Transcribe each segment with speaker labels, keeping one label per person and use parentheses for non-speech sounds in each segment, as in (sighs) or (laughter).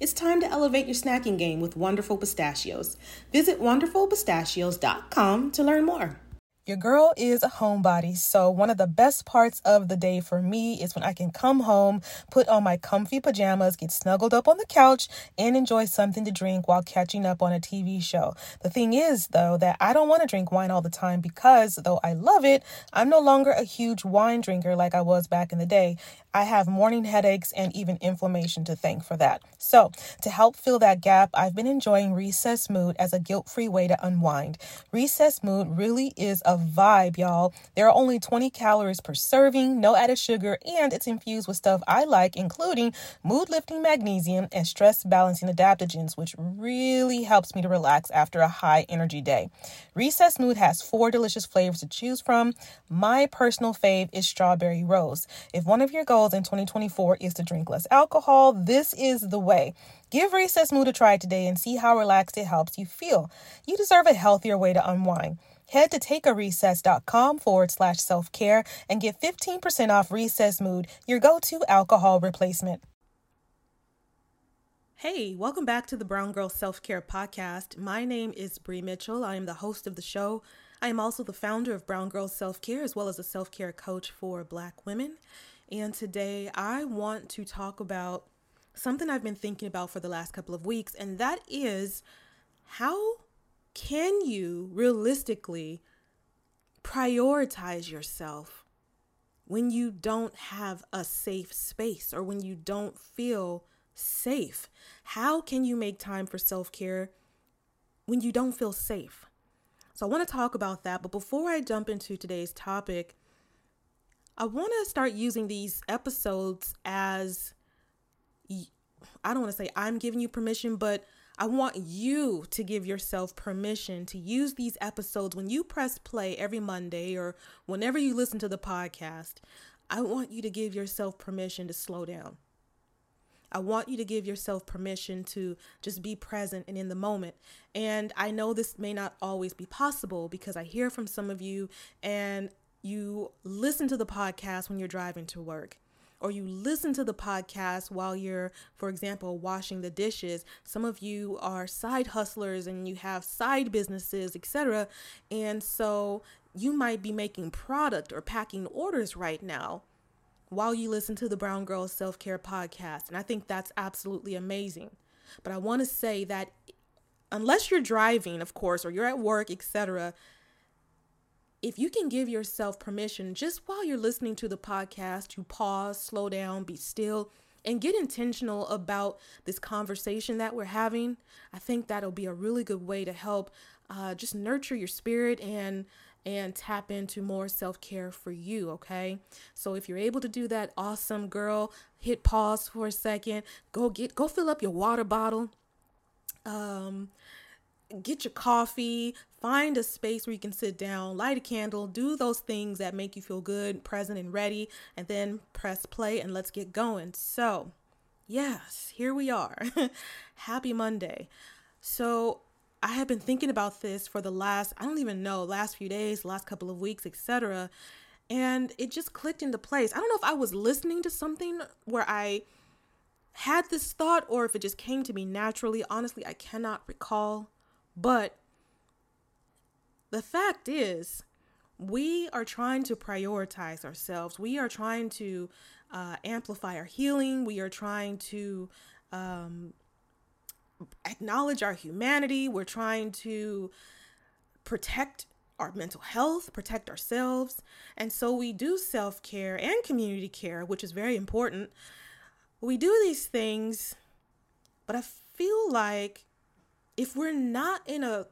Speaker 1: It's time to elevate your snacking game with Wonderful Pistachios. Visit wonderfulpistachios.com to learn more.
Speaker 2: Your girl is a homebody, so one of the best parts of the day for me is when I can come home, put on my comfy pajamas, get snuggled up on the couch, and enjoy something to drink while catching up on a TV show. The thing is, though, that I don't want to drink wine all the time because, though I love it, I'm no longer a huge wine drinker like I was back in the day. I have morning headaches and even inflammation to thank for that. So, to help fill that gap, I've been enjoying Recess Mood as a guilt free way to unwind. Recess Mood really is a vibe, y'all. There are only 20 calories per serving, no added sugar, and it's infused with stuff I like, including mood lifting magnesium and stress balancing adaptogens, which really helps me to relax after a high energy day. Recess Mood has four delicious flavors to choose from. My personal fave is strawberry rose. If one of your goals goals in 2024 is to drink less alcohol, this is the way. Give Recess Mood a try today and see how relaxed it helps you feel. You deserve a healthier way to unwind. Head to takearecess.com forward slash self care and get 15% off Recess Mood, your go to alcohol replacement.
Speaker 1: Hey, welcome back to the Brown Girl Self Care Podcast. My name is Bree Mitchell. I am the host of the show. I am also the founder of Brown Girl Self Care, as well as a self care coach for Black women. And today I want to talk about something I've been thinking about for the last couple of weeks, and that is how can you realistically prioritize yourself when you don't have a safe space or when you don't feel safe? How can you make time for self care when you don't feel safe? So, I want to talk about that. But before I jump into today's topic, I want to start using these episodes as I don't want to say I'm giving you permission, but I want you to give yourself permission to use these episodes when you press play every Monday or whenever you listen to the podcast. I want you to give yourself permission to slow down. I want you to give yourself permission to just be present and in the moment. And I know this may not always be possible because I hear from some of you and you listen to the podcast when you're driving to work or you listen to the podcast while you're, for example, washing the dishes. Some of you are side hustlers and you have side businesses, etc. And so you might be making product or packing orders right now while you listen to the Brown Girls Self Care podcast. And I think that's absolutely amazing. But I want to say that unless you're driving, of course, or you're at work, etc., if you can give yourself permission just while you're listening to the podcast to pause, slow down, be still, and get intentional about this conversation that we're having, I think that'll be a really good way to help uh, just nurture your spirit and and tap into more self-care for you okay? So if you're able to do that awesome girl. Hit pause for a second. Go get go fill up your water bottle. Um get your coffee, find a space where you can sit down, light a candle, do those things that make you feel good, present, and ready, and then press play and let's get going. So, yes, here we are. (laughs) Happy Monday. So, I have been thinking about this for the last, I don't even know, last few days, last couple of weeks, etc. And it just clicked into place. I don't know if I was listening to something where I had this thought or if it just came to me naturally. Honestly, I cannot recall. But the fact is, we are trying to prioritize ourselves. We are trying to uh, amplify our healing. We are trying to um, acknowledge our humanity. We're trying to protect our mental health, protect ourselves. And so we do self care and community care, which is very important. We do these things, but I feel like if we're not in a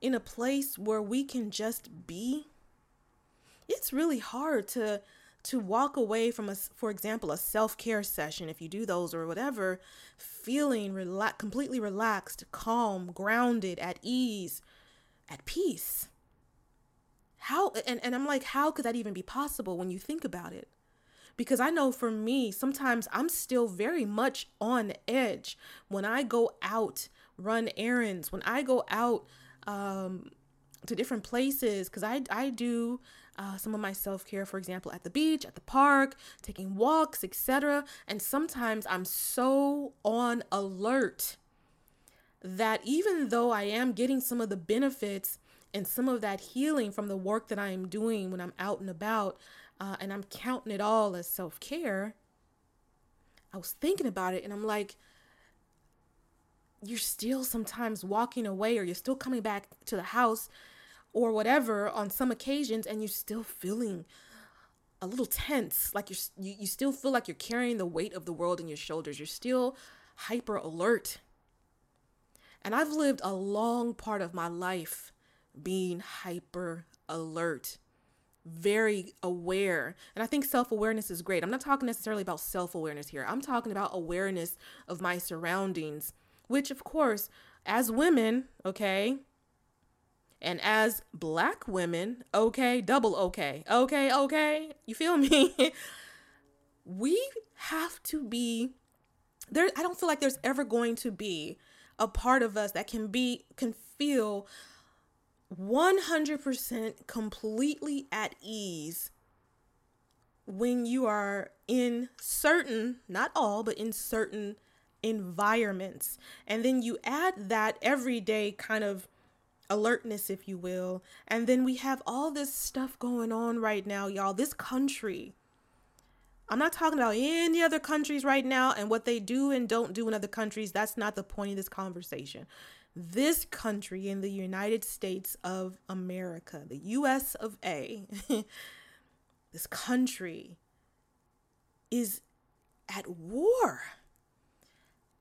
Speaker 1: in a place where we can just be, it's really hard to to walk away from a for example a self-care session if you do those or whatever feeling rela- completely relaxed calm grounded at ease at peace. How and, and i'm like how could that even be possible when you think about it? Because i know for me sometimes i'm still very much on edge when i go out run errands. When i go out um, to different places because I, I do uh, some of my self-care for example at the beach at the park taking walks etc and sometimes i'm so on alert that even though i am getting some of the benefits and some of that healing from the work that i am doing when i'm out and about uh, and i'm counting it all as self-care i was thinking about it and i'm like you're still sometimes walking away or you're still coming back to the house or whatever on some occasions and you're still feeling a little tense like you're you, you still feel like you're carrying the weight of the world in your shoulders. You're still hyper alert. And i've lived a long part of my life being hyper alert very aware. And i think self-awareness is great. I'm not talking necessarily about self-awareness here. I'm talking about awareness of my surroundings which of course as women okay and as black women, okay, double okay, okay, okay, you feel me? (laughs) we have to be there. I don't feel like there's ever going to be a part of us that can be, can feel 100% completely at ease when you are in certain, not all, but in certain environments. And then you add that everyday kind of alertness, if you will. And then we have all this stuff going on right now, y'all. This country. I'm not talking about any other countries right now and what they do and don't do in other countries. That's not the point of this conversation. This country in the United States of America, the US of A, (laughs) this country is at war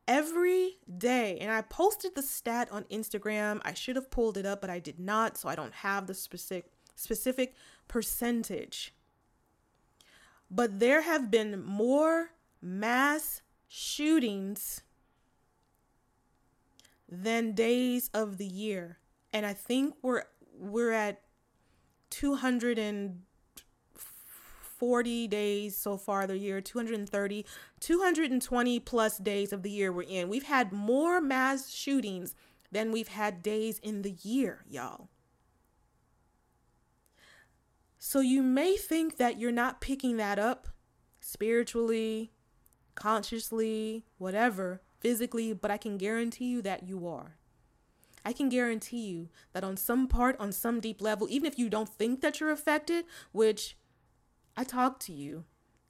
Speaker 1: every day. And I posted the stat on Instagram. I should have pulled it up, but I did not, so I don't have the specific specific percentage. But there have been more mass shootings than days of the year. And I think we're we're at 200 and 40 days so far the year 230 220 plus days of the year we're in. We've had more mass shootings than we've had days in the year y'all. So you may think that you're not picking that up spiritually consciously whatever physically but i can guarantee you that you are. I can guarantee you that on some part, on some deep level, even if you don't think that you're affected, which I talk to you,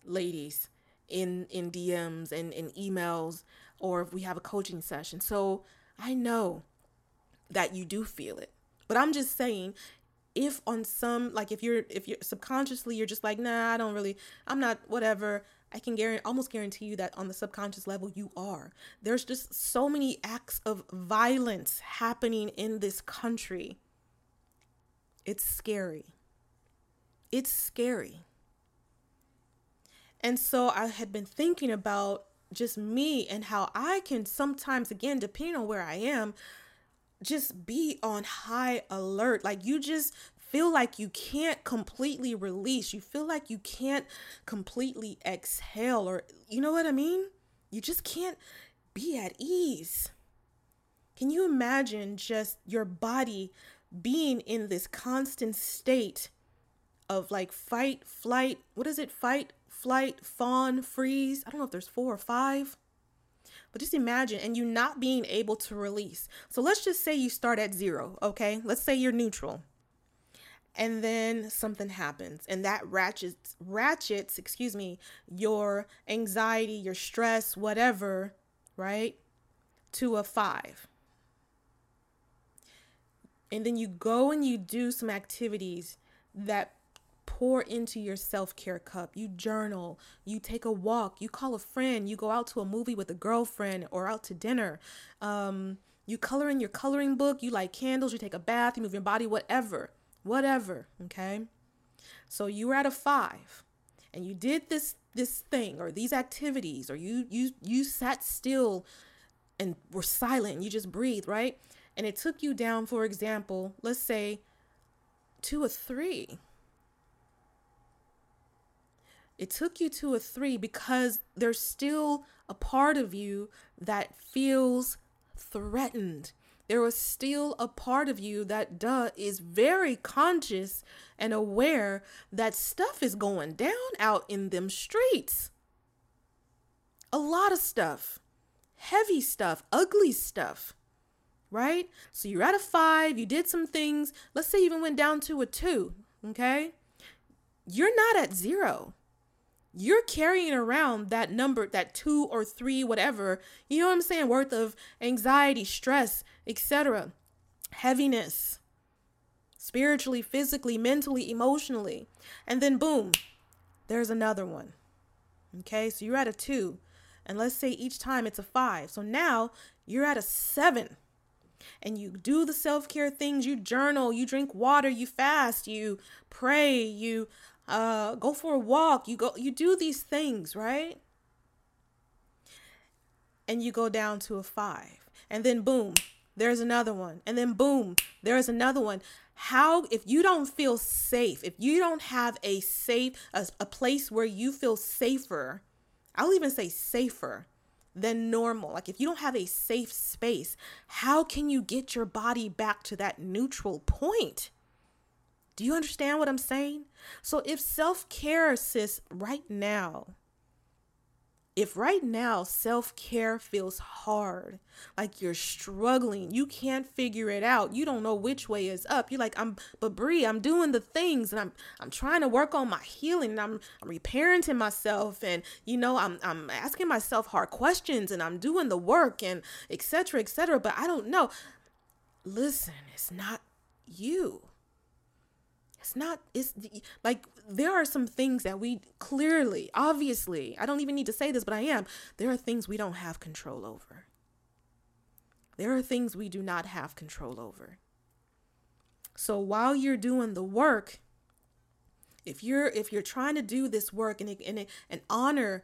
Speaker 1: ladies, in in DMs and in emails or if we have a coaching session. So I know that you do feel it. But I'm just saying if on some like if you're if you're subconsciously you're just like nah I don't really I'm not whatever I can guarantee almost guarantee you that on the subconscious level you are. There's just so many acts of violence happening in this country. It's scary. It's scary. And so I had been thinking about just me and how I can sometimes, again, depending on where I am, just be on high alert. Like you just feel like you can't completely release. You feel like you can't completely exhale, or you know what I mean? You just can't be at ease. Can you imagine just your body being in this constant state of like fight, flight? What is it? Fight, flight, fawn, freeze. I don't know if there's four or five. But just imagine, and you not being able to release. So let's just say you start at zero, okay? Let's say you're neutral. And then something happens, and that ratchets, ratchets, excuse me, your anxiety, your stress, whatever, right, to a five. And then you go and you do some activities that pour into your self care cup. You journal, you take a walk, you call a friend, you go out to a movie with a girlfriend or out to dinner. Um, you color in your coloring book, you light candles, you take a bath, you move your body, whatever, whatever. Okay. So you were at a five and you did this this thing or these activities or you you you sat still and were silent. And you just breathed right? And it took you down for example let's say to a three it took you to a three because there's still a part of you that feels threatened there was still a part of you that duh is very conscious and aware that stuff is going down out in them streets. A lot of stuff, heavy stuff, ugly stuff, right? So you're at a five, you did some things, let's say you even went down to a two, okay? You're not at zero you're carrying around that number, that two or three, whatever, you know what I'm saying, worth of anxiety, stress, etc., heaviness, spiritually, physically, mentally, emotionally. And then boom, there's another one. Okay, so you're at a two. And let's say each time it's a five. So now you're at a seven. And you do the self care things. You journal, you drink water, you fast, you pray, you uh, go for a walk, you go, you do these things, right? And you go down to a five, and then boom, there's another one, and then boom, there's another one. How, if you don't feel safe, if you don't have a safe, a, a place where you feel safer, I'll even say safer than normal. Like if you don't have a safe space, how can you get your body back to that neutral point? Do you understand what I'm saying? So if self care, sis, right now, if right now self care feels hard, like you're struggling, you can't figure it out, you don't know which way is up. You're like, I'm, but Bree, I'm doing the things, and I'm, I'm trying to work on my healing, and I'm, I'm reparenting myself, and you know, I'm, I'm asking myself hard questions, and I'm doing the work, and etc. etc. But I don't know. Listen, it's not you it's not it's like there are some things that we clearly obviously i don't even need to say this but i am there are things we don't have control over. There are things we do not have control over. So while you're doing the work if you're if you're trying to do this work and and, and honor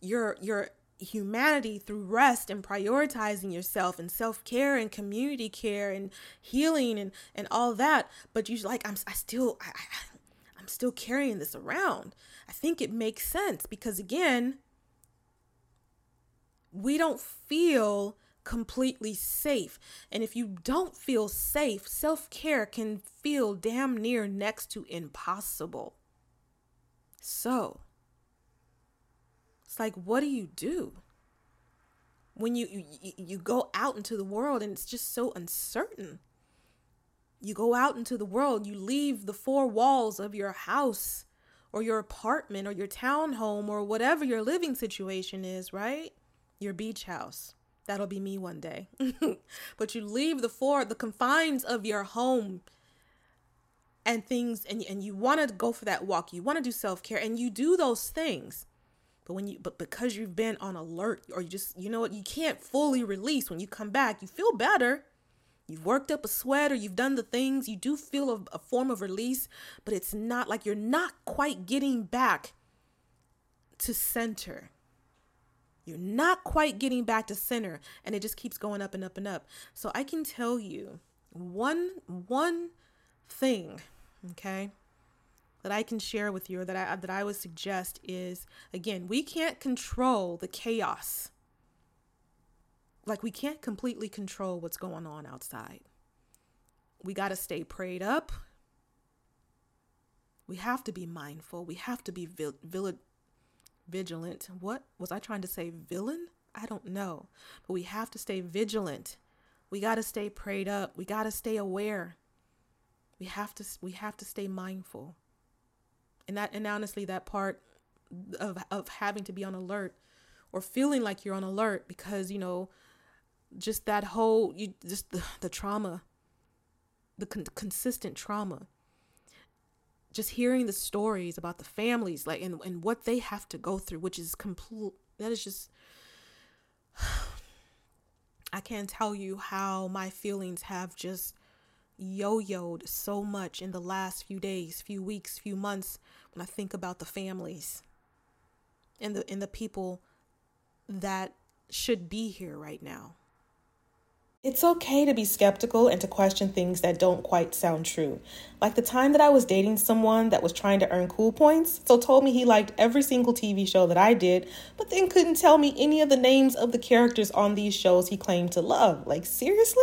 Speaker 1: your your humanity through rest and prioritizing yourself and self-care and community care and healing and and all that. But you like i'm i still I, I i'm still carrying this around. I think it makes sense because again we don't feel completely safe. And if you don't feel safe self-care can feel damn near next to impossible. So it's like, what do you do? When you, you you go out into the world and it's just so uncertain. You go out into the world, you leave the four walls of your house or your apartment or your townhome or whatever your living situation is, right? Your beach house. That'll be me one day. (laughs) but you leave the four the confines of your home and things and and you want to go for that walk. You want to do self-care and you do those things. But when you but because you've been on alert or you just you know what you can't fully release when you come back, you feel better. You've worked up a sweat or you've done the things, you do feel a, a form of release, but it's not like you're not quite getting back to center. You're not quite getting back to center and it just keeps going up and up and up. So I can tell you one one thing, okay? That I can share with you or that I that I would suggest is again, we can't control the chaos. Like we can't completely control what's going on outside. We got to stay prayed up. We have to be mindful. We have to be vil- vil- vigilant. What was I trying to say? Villain? I don't know. But we have to stay vigilant. We got to stay prayed up. We got to stay aware. We have to we have to stay mindful and that and honestly that part of of having to be on alert or feeling like you're on alert because you know just that whole you just the, the trauma the con- consistent trauma. Just hearing the stories about the families like and, and what they have to go through which is complete that is just (sighs) i can't tell you how my feelings have just yo-yoed so much in the last few days few weeks few months when i think about the families and the and the people that should be here right now
Speaker 2: it's okay to be skeptical and to question things that don't quite sound true. Like the time that I was dating someone that was trying to earn cool points, so told me he liked every single TV show that I did, but then couldn't tell me any of the names of the characters on these shows he claimed to love. Like, seriously?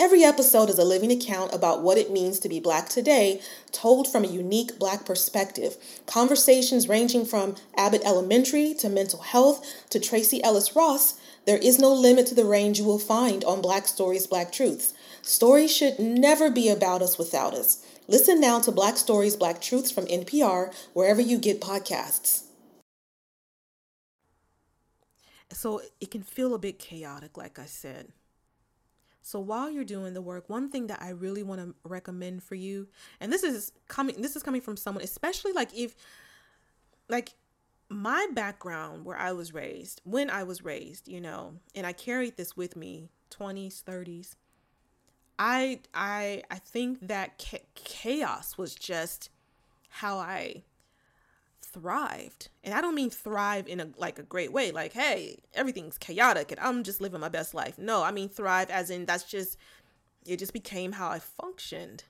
Speaker 2: Every episode is a living account about what it means to be Black today, told from a unique Black perspective. Conversations ranging from Abbott Elementary to mental health to Tracee Ellis Ross, there is no limit to the range you will find on Black Stories, Black Truths. Stories should never be about us without us. Listen now to Black Stories, Black Truths from NPR, wherever you get podcasts.
Speaker 1: So it can feel a bit chaotic, like I said. So while you're doing the work, one thing that I really want to recommend for you, and this is coming this is coming from someone especially like if like my background where I was raised, when I was raised, you know, and I carried this with me 20s, 30s. I I I think that chaos was just how I thrived. And I don't mean thrive in a like a great way, like, hey, everything's chaotic and I'm just living my best life. No, I mean thrive as in that's just it just became how I functioned.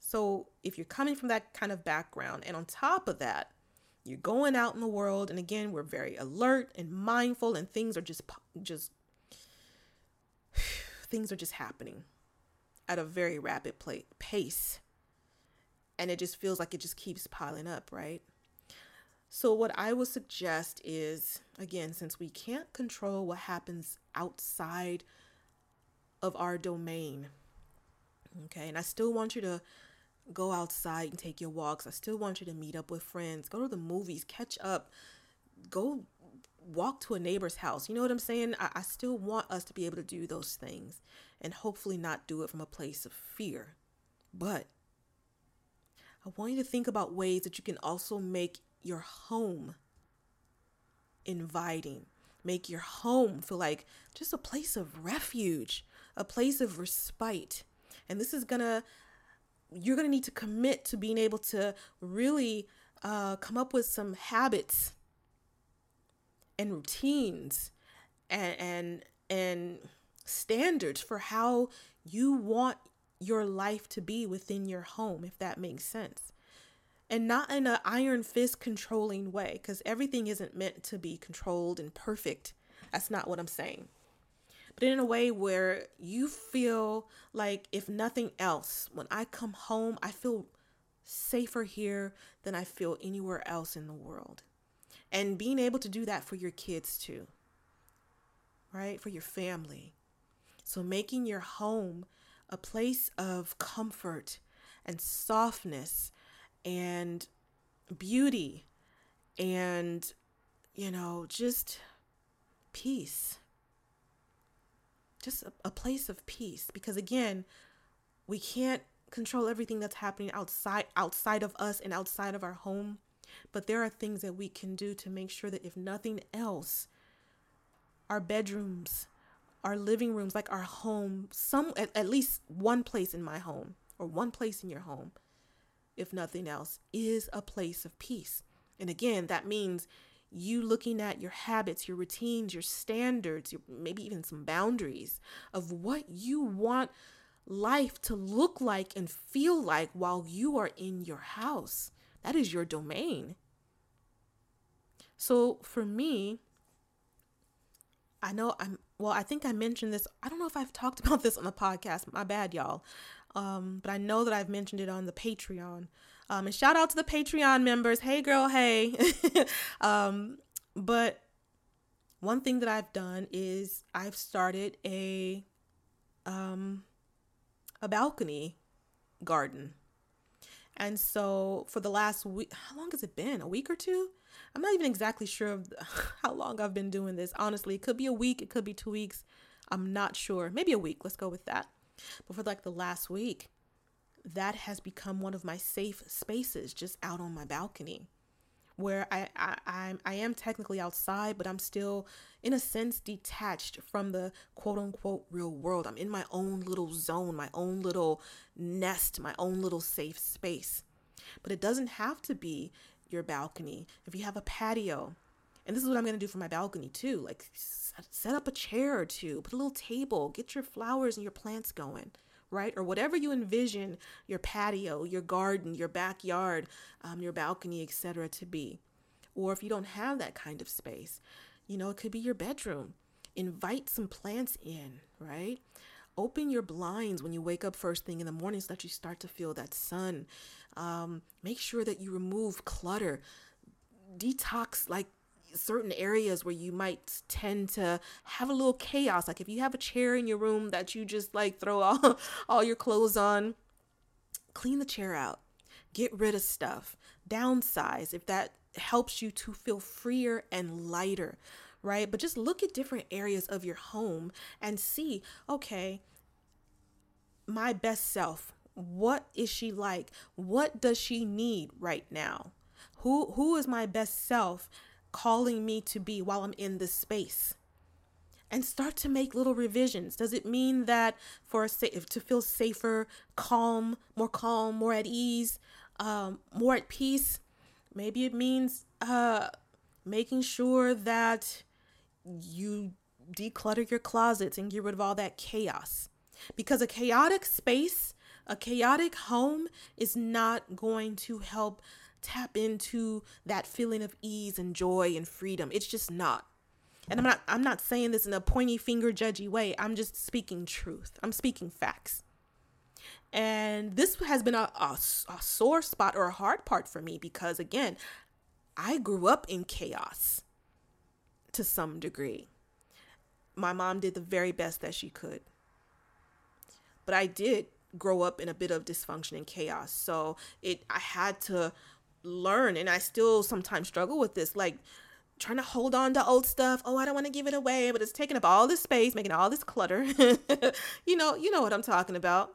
Speaker 1: So if you're coming from that kind of background and on top of that, you're going out in the world and again, we're very alert and mindful and things are just just (sighs) things are just happening at a very rapid pace and it just feels like it just keeps piling up, right? So, what I would suggest is again, since we can't control what happens outside of our domain, okay, and I still want you to go outside and take your walks. I still want you to meet up with friends, go to the movies, catch up, go walk to a neighbor's house. You know what I'm saying? I, I still want us to be able to do those things and hopefully not do it from a place of fear. But I want you to think about ways that you can also make your home inviting. Make your home feel like just a place of refuge, a place of respite. And this is gonna, you're gonna need to commit to being able to really uh, come up with some habits and routines and and and standards for how you want your life to be within your home if that makes sense and not in an iron fist controlling way because everything isn't meant to be controlled and perfect. That's not what I'm saying. but in a way where you feel like, if nothing else, when I come home, I feel safer here than I feel anywhere else in the world. And being able to do that for your kids too, right? For your family. So making your home a place of comfort and softness and beauty and, you know, just peace. Just a, a place of peace. Because again, we can't control everything that's happening outside outside of us and outside of our home but there are things that we can do to make sure that if nothing else our bedrooms our living rooms like our home some at, at least one place in my home or one place in your home if nothing else is a place of peace and again that means you looking at your habits, your routines, your standards, your, maybe even some boundaries of what you want life to look like and feel like while you are in your house. That is your domain. So for me, I know I'm well, I think I mentioned this. I don't know if I've talked (laughs) about this on the podcast. My bad, y'all. Um, but I know that I've mentioned it on the Patreon. Um, and shout out to the Patreon members. Hey, girl, hey. (laughs) um, but one thing that I've done is I've started a um, a balcony garden. And so for the last week, how long has it been? A week or two? I'm not even exactly sure of (laughs) how long I've been doing this. Honestly, it could be a week, it could be two weeks. I'm not sure. Maybe a week. Let's go with that. But for like the last week, that has become one of my safe spaces just out on my balcony where I, I I'm I am technically outside, but I'm still in a sense detached from the quote unquote real world. I'm in my own little zone, my own little nest, my own little safe space. But it doesn't have to be your balcony. If you have a patio, and this is what I'm going to do for my balcony too, like set up a chair or two, put a little table, get your flowers and your plants going right? Or whatever you envision your patio, your garden, your backyard, um, your balcony, etc., to be. Or if you don't have that kind of space, you know, it could be your bedroom. Invite some plants in, right? Open your blinds when you wake up first thing in the morning so that you start to feel that sun. Um, make sure that you remove clutter. Detox like certain areas where you might tend to have a little chaos. Like if you have a chair in your room that you just like throw all, (laughs) all your clothes on, clean the chair out. Get rid of stuff. Downsize if that helps you to feel freer and lighter, right? But just look at different areas of your home and see, okay, my best self, what is she like? What does she need right now? Who who is my best self calling me to be while I'm in this space? And start to make little revisions. Does it mean that for a safe, to feel safer, calm, more calm, more at ease, um, more at peace? Maybe it means uh, making sure that you declutter your closets and get rid of all that chaos. Because a chaotic space, a chaotic home is not going to help tap into that feeling of ease and joy and freedom. It's just not. And I'm not I'm not saying this in a pointy finger judgy way. I'm just speaking truth. I'm speaking facts. And this has been a, a, a sore spot or a hard part for me because again, I grew up in chaos to some degree. My mom did the very best that she could. But I did grow up in a bit of dysfunction and chaos. So it I had to learn and I still sometimes struggle with this like trying to hold on to old stuff. Oh, I don't want to give it away, but it's taking up all this space, making all this clutter. (laughs) you know, you know what I'm talking about.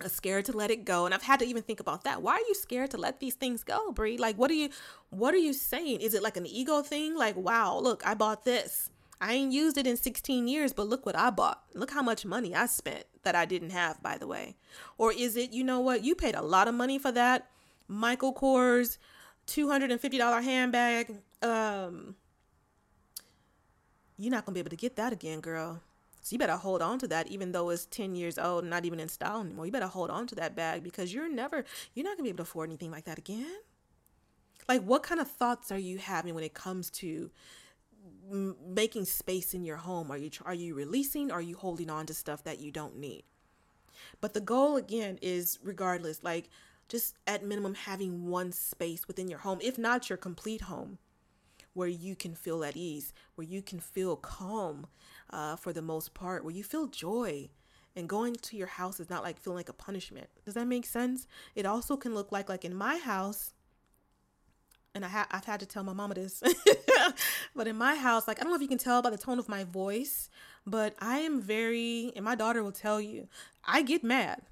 Speaker 1: I'm scared to let it go. And I've had to even think about that. Why are you scared to let these things go, Brie? Like what are you what are you saying? Is it like an ego thing? Like, wow, look, I bought this. I ain't used it in 16 years, but look what I bought. Look how much money I spent that I didn't have, by the way. Or is it, you know what, you paid a lot of money for that Michael Kors $250 handbag. Um, you're not gonna be able to get that again, girl. So you better hold on to that, even though it's 10 years old and not even in style anymore. You better hold on to that bag because you're never, you're not gonna be able to afford anything like that again. Like, what kind of thoughts are you having when it comes to making space in your home? Are you are you releasing? Are you holding on to stuff that you don't need? But the goal again is regardless, like just at minimum having one space within your home, if not your complete home, where you can feel at ease, where you can feel calm uh, for the most part, where you feel joy. And going to your house is not like feeling like a punishment. Does that make sense? It also can look like like in my house, and I ha- I've had to tell my mama this, (laughs) but in my house, like I don't know if you can tell by the tone of my voice, but I am very, and my daughter will tell you, I get mad,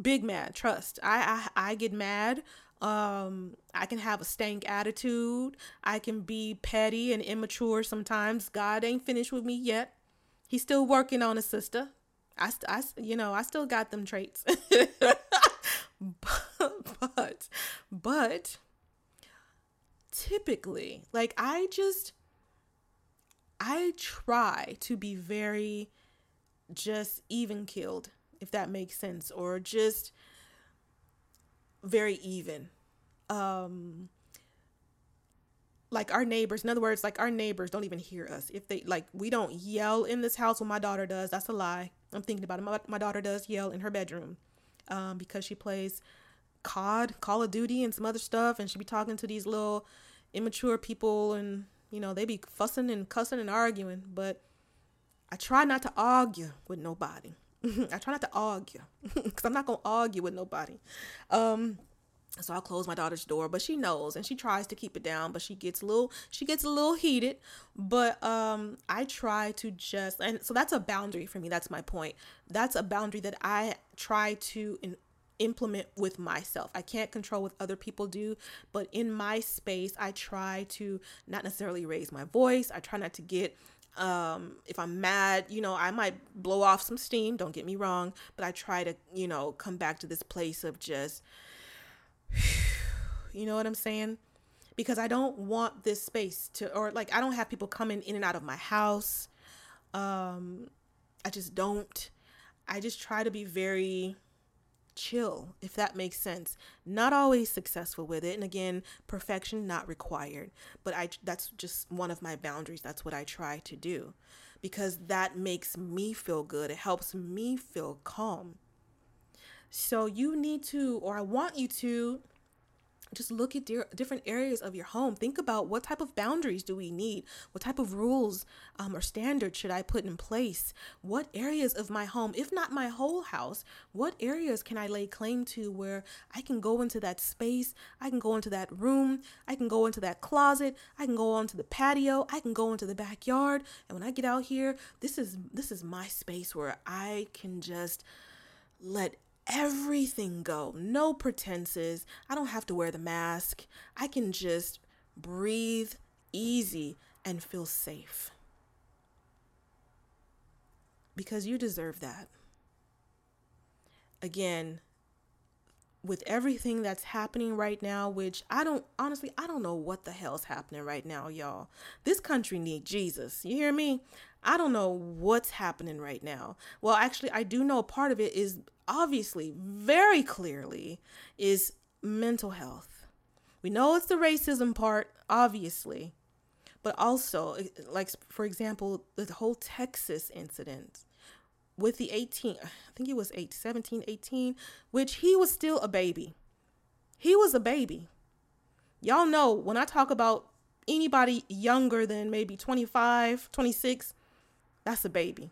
Speaker 1: big mad. Trust, I I, I get mad. Um, I can have a stank attitude. I can be petty and immature sometimes. God ain't finished with me yet. He's still working on his sister. I, I, you know, I still got them traits. but, (laughs) but, but typically, like I just, I try to be very just even killed, if that makes sense, or just very even. Um, like our neighbors, in other words, like our neighbors don't even hear us. If they like, we don't yell in this house when my daughter does. That's a lie. I'm thinking about it. My, my daughter does yell in her bedroom um, because she plays COD, Call of Duty, and some other stuff, and she be talking to these little immature people, and you know they be fussing and cussing and arguing. But I try not to argue with nobody. (laughs) I try not to argue (laughs) because I'm not gonna argue with nobody. Um, so I'll close my daughter's door, but she knows and she tries to keep it down, but she gets a little she gets a little heated. But um I try to just and so that's a boundary for me. That's my point. That's a boundary that I try to in, implement with myself. I can't control what other people do, but in my space I try to not necessarily raise my voice. I try not to get um if i'm mad you know i might blow off some steam don't get me wrong but i try to you know come back to this place of just (sighs) you know what I'm saying? Because I don't want this space to, or like, I don't have people coming in and out of my house. Um, I just don't. I just try to be very chill, if that makes sense. Not always successful with it, and again, perfection not required. But I that's just one of my boundaries. That's what I try to do because that makes me feel good. It helps me feel calm. So you need to, or I want you to, just look at di- different areas of your home. Think about what type of boundaries do we need? What type of rules um, or standards should I put in place? What areas of my home, if not my whole house, what areas can I lay claim to where I can go into that space? I can go into that room. I can go into that closet. I can go onto the patio. I can go into the backyard. And when I get out here, this is this is my space where I can just let everything go. No pretenses. I don't have to wear the mask. I can just breathe easy and feel safe. Because you deserve that. Again, with everything that's happening right now, which I don't honestly, I don't know what the hell's happening right now, y'all. This country needs Jesus. You hear me? I don't know what's happening right now. Well, actually, I do know part of it is obviously, very clearly, is mental health. We know it's the racism part, obviously, but also, like, for example, the whole Texas incident with the 18, I think it was 8, 17, 18, which he was still a baby. He was a baby. Y'all know when I talk about anybody younger than maybe 25, 26, that's a baby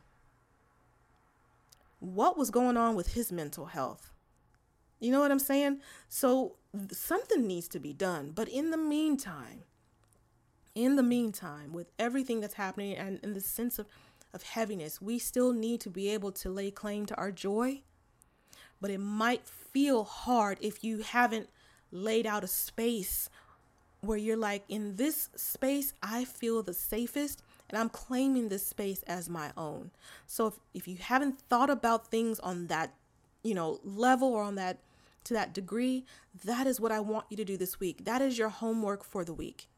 Speaker 1: what was going on with his mental health. You know what I'm saying? So something needs to be done. But in the meantime, in the meantime, with everything that's happening and in the sense of, of heaviness, we still need to be able to lay claim to our joy. But it might feel hard if you haven't laid out a space where you're like, in this space, I feel the safest and I'm claiming this space as my own. So if, if you haven't thought about things on that, you know, level or on that to that degree, that is what I want you to do this week. That is your homework for the week.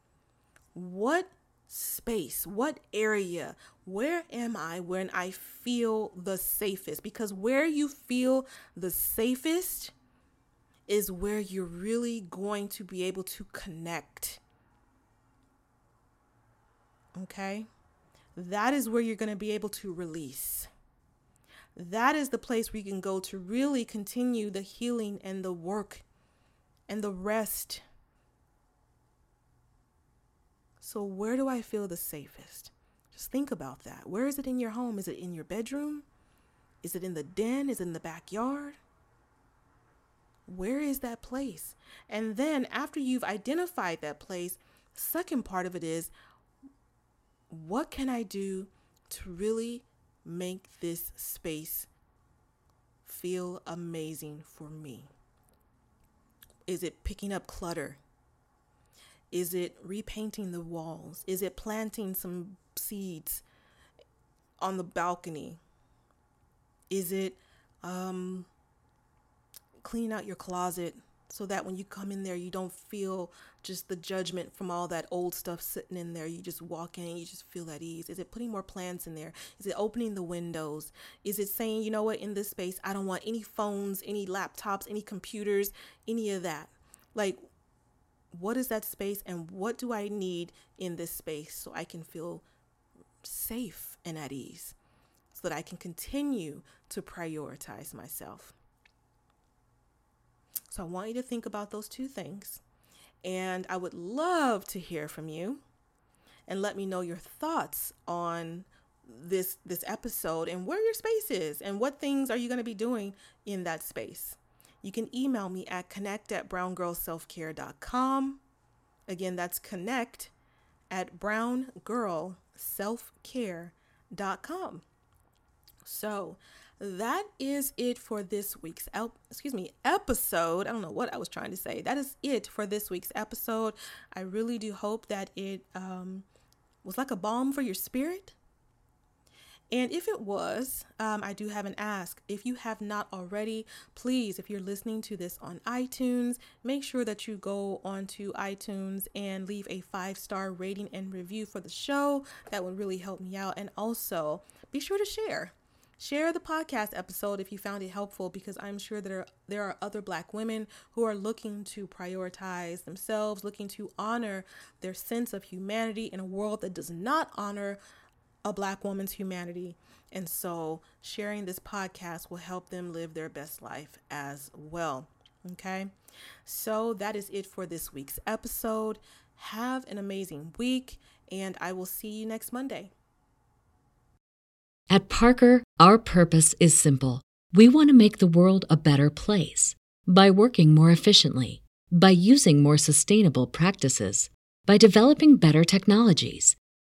Speaker 1: What space, what area, where am I when I feel the safest? Because where you feel the safest is where you're really going to be able to connect Okay? That is where you're going to be able to release. That is the place where you can go to really continue the healing and the work and the rest. So, where do I feel the safest? Just think about that. Where is it in your home? Is it in your bedroom? Is it in the den? Is it in the backyard? Where is that place? And then, after you've identified that place, second part of it is what can I do to really make this space feel amazing for me? Is it picking up clutter? Is it repainting the walls? Is it planting some seeds on the balcony? Is it um, cleaning out your closet so that when you come in there, you don't feel just the judgment from all that old stuff sitting in there. You just walk in and you just feel at ease. Is it putting more plants in there? Is it opening the windows? Is it saying, you know what, in this space, I don't want any phones, any laptops, any computers, any of that? Like, what is that space and what do I need in this space so I can feel safe and at ease so that I can continue to prioritize myself? So I want you to think about those two things. And I would love to hear from you and let me know your thoughts on this this episode and where your space is and what things are you going to be doing in that space. You can email me at connect at browngirlselfcare.com. Again, that's connect at browngirlselfcare.com. So that is it for this week's excuse me episode. I don't know what I was trying to say. That is it for this week's episode. I really do hope that it um, was like a balm for your spirit. And if it was, um, I do have an ask. If you have not already, please, if you're listening to this on iTunes, make sure that you go onto iTunes and leave a five star rating and review for the show. That would really help me out. And also, be sure to share. Share the podcast episode if you found it helpful because I'm sure there are, there are other black women who are looking to prioritize themselves, looking to honor their sense of humanity in a world that does not honor a black woman's humanity. And so sharing this podcast will help them live their best life as well. Okay. So that is it for this week's episode. Have an amazing week, and I will see you next Monday.
Speaker 3: At Parker, our purpose is simple. We want to make the world a better place by working more efficiently, by using more sustainable practices, by developing better technologies.